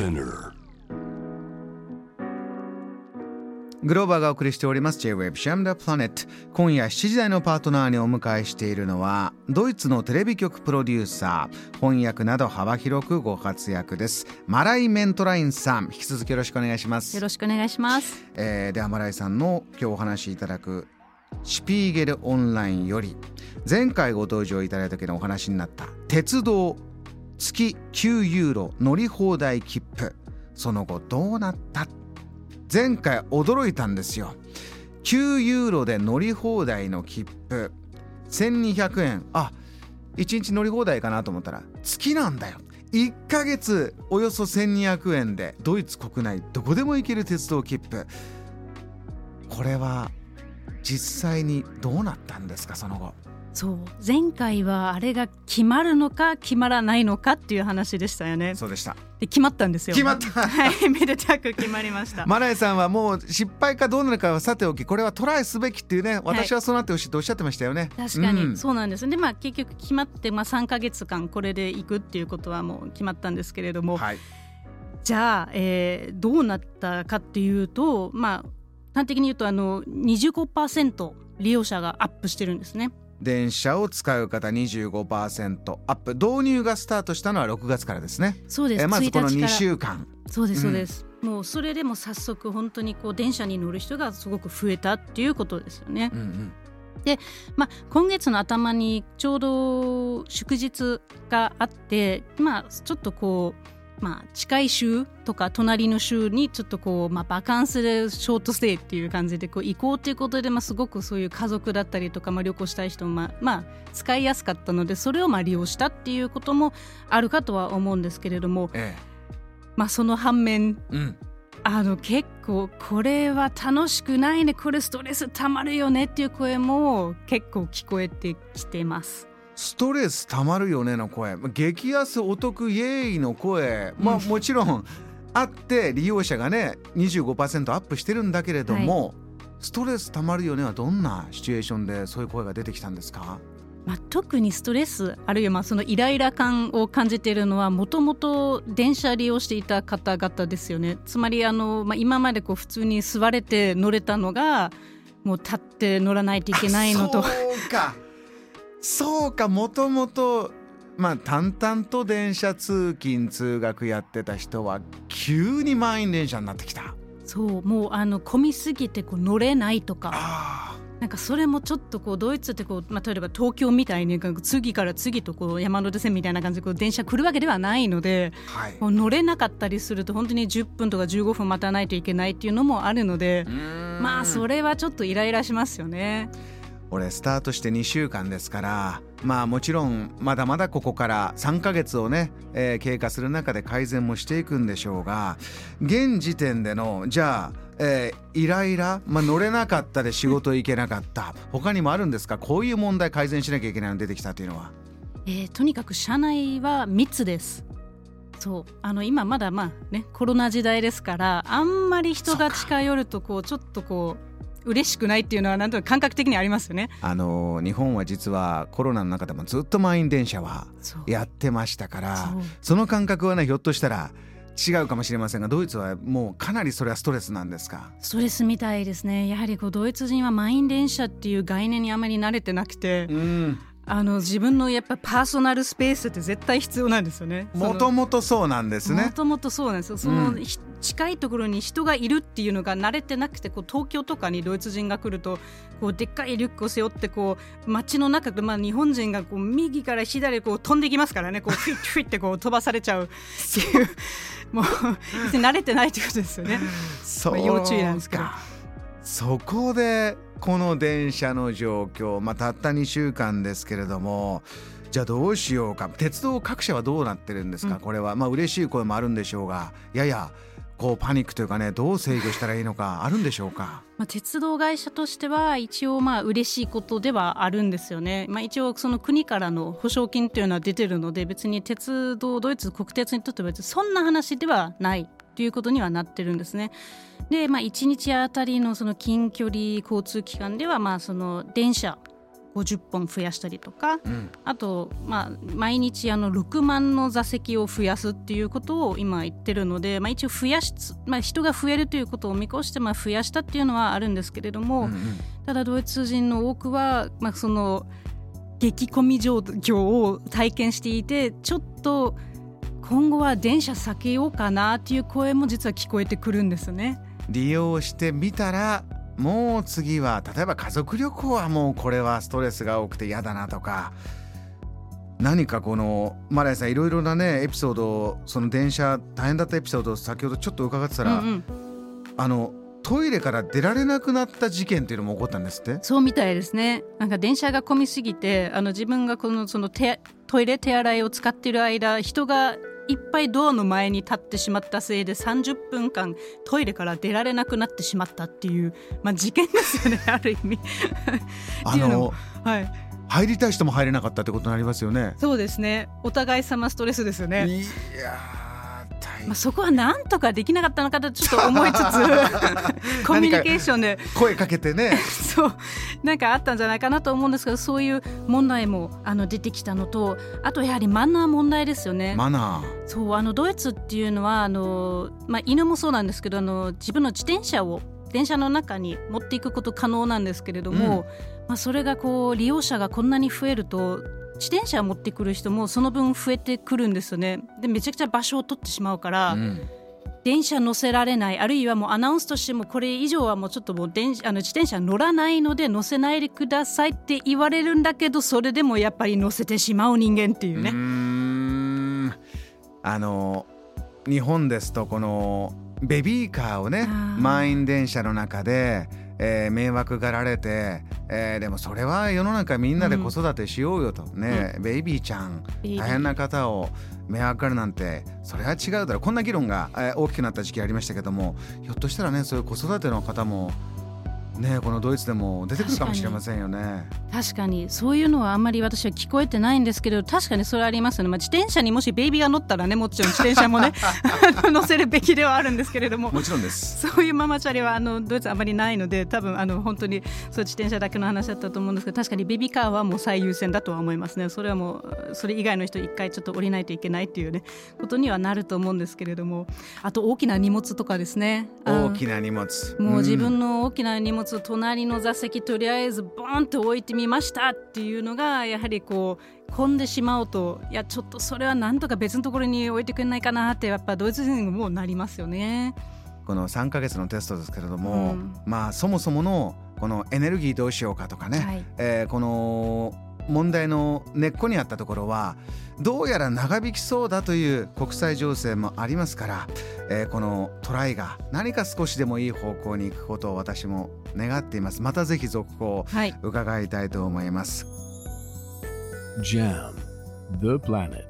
Spinner. グローバーがお送りしております J-Web シャムダプラネット今夜7時台のパートナーにお迎えしているのはドイツのテレビ局プロデューサー翻訳など幅広くご活躍です。マライ・メントラインさん引き続きよろしくお願いします。よろしくお願いします。えーではマライさんの今日お話しいただくシュピーゲルオンラインより前回ご登場いただいた時のお話になった鉄道月9ユーロ乗り放題切符。その後どうなった？前回驚いたんですよ。9ユーロで乗り放題の切符。1200円。あ1日乗り放題かな？と思ったら月なんだよ。1ヶ月およそ1200円で。ドイツ国内どこでも行ける鉄道切符。これは実際にどうなったんですか？その後。そう。前回はあれが決まるのか決まらないのかっていう話でしたよね。そうでした。で決まったんですよ。決まった。はい、めでたく決まりました。マライさんはもう失敗かどうなるかはさておきこれはトライすべきっていうね私はそうなってほしいとおっしゃってましたよね、確かに、うん。そうなんです。でまあ結局決まって、まあ、3か月間これで行くっていうことはもう決まったんですけれども、はい。じゃあ、えーどうなったかっていうとまあ端的に言うとあの25%利用者がアップしてるんですね。電車を使う方25%アップ。導入がスタートしたのは6月からですね。そうです。えまずこの1日か2ら週間。そうですそうです、もうそれでも早速本当にこう電車に乗る人がすごく増えたっていうことですよね。うんうん。まあ、今月の頭にちょうど祝日があって、まあ、ちょっとこう、まあ、近い州とか隣の州にちょっとこう、まあ、バカンスでショートステイっていう感じでこう行こうということで、まあ、すごくそういう家族だったりとか、まあ、旅行したい人も、まあまあ、使いやすかったのでそれをまあ利用したっていうこともあるかとは思うんですけれども、えまあ、その反面えうんあの結構これは楽しくないねこれストレスたまるよねっていう声も結構聞こえてきてます。ストレスたまるよねの声。激安お得イエーイの声。まあうん。もちろんあって利用者がね25%アップしてるんだけれども、ストレスたまるよねはどんなシチュエーションでそういう声が出てきたんですか？まあ、特にストレスあるいはまあそのイライラ感を感じているのはもともと電車利用していた方々ですよね。つまりあの、まあ、今までこう普通に座れて乗れたのがもう立って乗らないといけないのと。あそうかそうかもともとまあ淡々と電車通勤通学やってた人は急に満員電車になってきた。そうもうあの混みすぎてこう乗れないとか。あなんかそれもちょっとこうドイツってこう、まあ、例えば東京みたいに次から次とこう山手線みたいな感じでこう電車来るわけではないのでーはい。もう乗れなかったりすると本当に10分とか15分待たないといけないっていうのもあるのでまあそれれはちょっとイライラしますよね。俺スタートして2週間ですからまあもちろんまだまだここから3ヶ月をね、えー経過する中で改善もしていくんでしょうが現時点でのじゃあ、えーイライラ、まあ、乗れなかったで仕事行けなかった他にもあるんですか？こういう問題改善しなきゃいけないの出てきたというのは。えーとにかく車内は密です。そうあの今まだまあねコロナ時代ですからあんまり人が近寄るとこうちょっとこう嬉しくないっていうのはなんとなく感覚的にありますよね。あのー日本は実はコロナの中でもずっと満員電車はやってましたからその感覚はねひょっとしたら違うかもしれませんがドイツはもうかなりそれはストレスなんですか？ストレスみたいですね。やはりこうドイツ人は満員電車っていう概念にあまり慣れてなくて、うん。あの自分のやっぱパーソナルスペースって絶対必要なんですよね。もともとそうなんですね。もともとそうなんですよ。その、うん。ひ近いところに人がいるっていうのが慣れてなくてこう東京とかにドイツ人が来るとこうでっかいリュックを背負ってこう街の中で、まあ、日本人がこう右から左へこう飛んできますからね。こう フィッフィッってこう飛ばされちゃうっていうもう慣れてないってことですよね。そう。まあ要注意なんですかそこでこの電車の状況、まあ、たった2週間ですけれどもじゃあどうしようか。鉄道各社はどうなってるんですか、うん。これは。まあ嬉しい声もあるんでしょうがややこうパニックというかねどう制御したらいいのか あるんでしょうか？まあ、鉄道会社としては一応まあ嬉しいことではあるんですよね、まあ、一応その国からの保証金というのは出てるので別に鉄道ドイツ国鉄にとっては別にそんな話ではない。ということにはなってるんですね。で、まあ、1日あたりのその近距離交通機関ではまあその電車50本増やしたりとかうんあと、まあ、毎日あの6万の座席を増やすっていうことを今言ってるので、まあ、一応増やし、まあ、人が増えるということを見越してまあ増やしたっていうのはあるんですけれども、うんうんただドイツ人の多くは、まあ、その激混み状況を体験していてちょっと今後は電車避けようかなっていう声も実は聞こえてくるんですね。利用してみたらもう次は例えば家族旅行はもうこれはストレスが多くて嫌だなとか何かこのマライさんいろいろなねエピソードその電車大変だったエピソードを先ほどちょっと伺ってたら、うんうんあのトイレから出られなくなった事件っていうのも起こったんですって？そうみたいですね。なんか電車が混みすぎて、あの自分がこのその手トイレ手洗いを使っている間、人がいっぱいドアの前に立ってしまったせいで30分間トイレから出られなくなってしまったっていう、まあ、事件ですよね ある意味。あのはい、入りたい人も入れなかったってことになりますよね。そうですねお互い様ストレスですよね。いやまあ、そこはなんとかできなかったのかとちょっと思いつつ コミュニケーションで。声かけてね。そう。なんかあったんじゃないかなと思うんですけどそういう問題もあの出てきたのとあとやはりマナー問題ですよね。マナそう。あのドイツっていうのはあの、まあ、犬もそうなんですけどあの自分の自転車を電車の中に持っていくこと可能なんですけれども、まあ、それがこう利用者がこんなに増えると自転車を持ってくる人もその分増えてくるんですよね。でめちゃくちゃ場所を取ってしまうから、ー、うん電車乗せられないあるいはもうアナウンスとしてもこれ以上はもうちょっともう電あの自転車乗らないので乗せないでくださいって言われるんだけどそれでもやっぱり乗せてしまう人間っていうね。うあの日本ですとこのベビーカーをね満員電車の中で、えー迷惑がられて、えーでもそれは世の中みんなで子育てしようよと、ね、ベイビーちゃん大変な方を迷惑がるなんてそれは違うだろう。こんな議論が、えー大きくなった時期ありましたけどもひょっとしたらねそういう子育ての方もねこのドイツでも出てくるかもしれませんよね。確かに。そういうのはあんまり私は聞こえてないんですけど確かにそれありますよね、まあ、自転車にもしベイビーが乗ったらねもちろん自転車もね 乗せるべきではあるんですけれども。もちろんです。そういうママチャリはあのドイツあまりないので多分あの本当にそう自転車だけの話だったと思うんですけど確かにベビーカーはもう最優先だとは思いますね。それはもうそれ以外の人一回ちょっと降りないといけないっていうねことにはなると思うんですけれども。あと大きな荷物とかですね。大きな荷物。もう自ん分の大きな荷物を隣の座席とりあえずボーンと置いてみましたっていうのがやはりこう混んでしまうと。いやちょっとそれはなんとか別のところに置いてくれないかなってやっぱドイツ人もなりますよね。この3ヶ月のテストですけれども、うん。まあそもそものこのエネルギーどうしようかとかね、はい。えーこの問題の根っこにあったところはどうやら長引きそうだという国際情勢もありますから、えーこのトライが何か少しでもいい方向に行くことを私も願っています。またぜひ続報をはい。伺いたいと思います。Jam, the planet.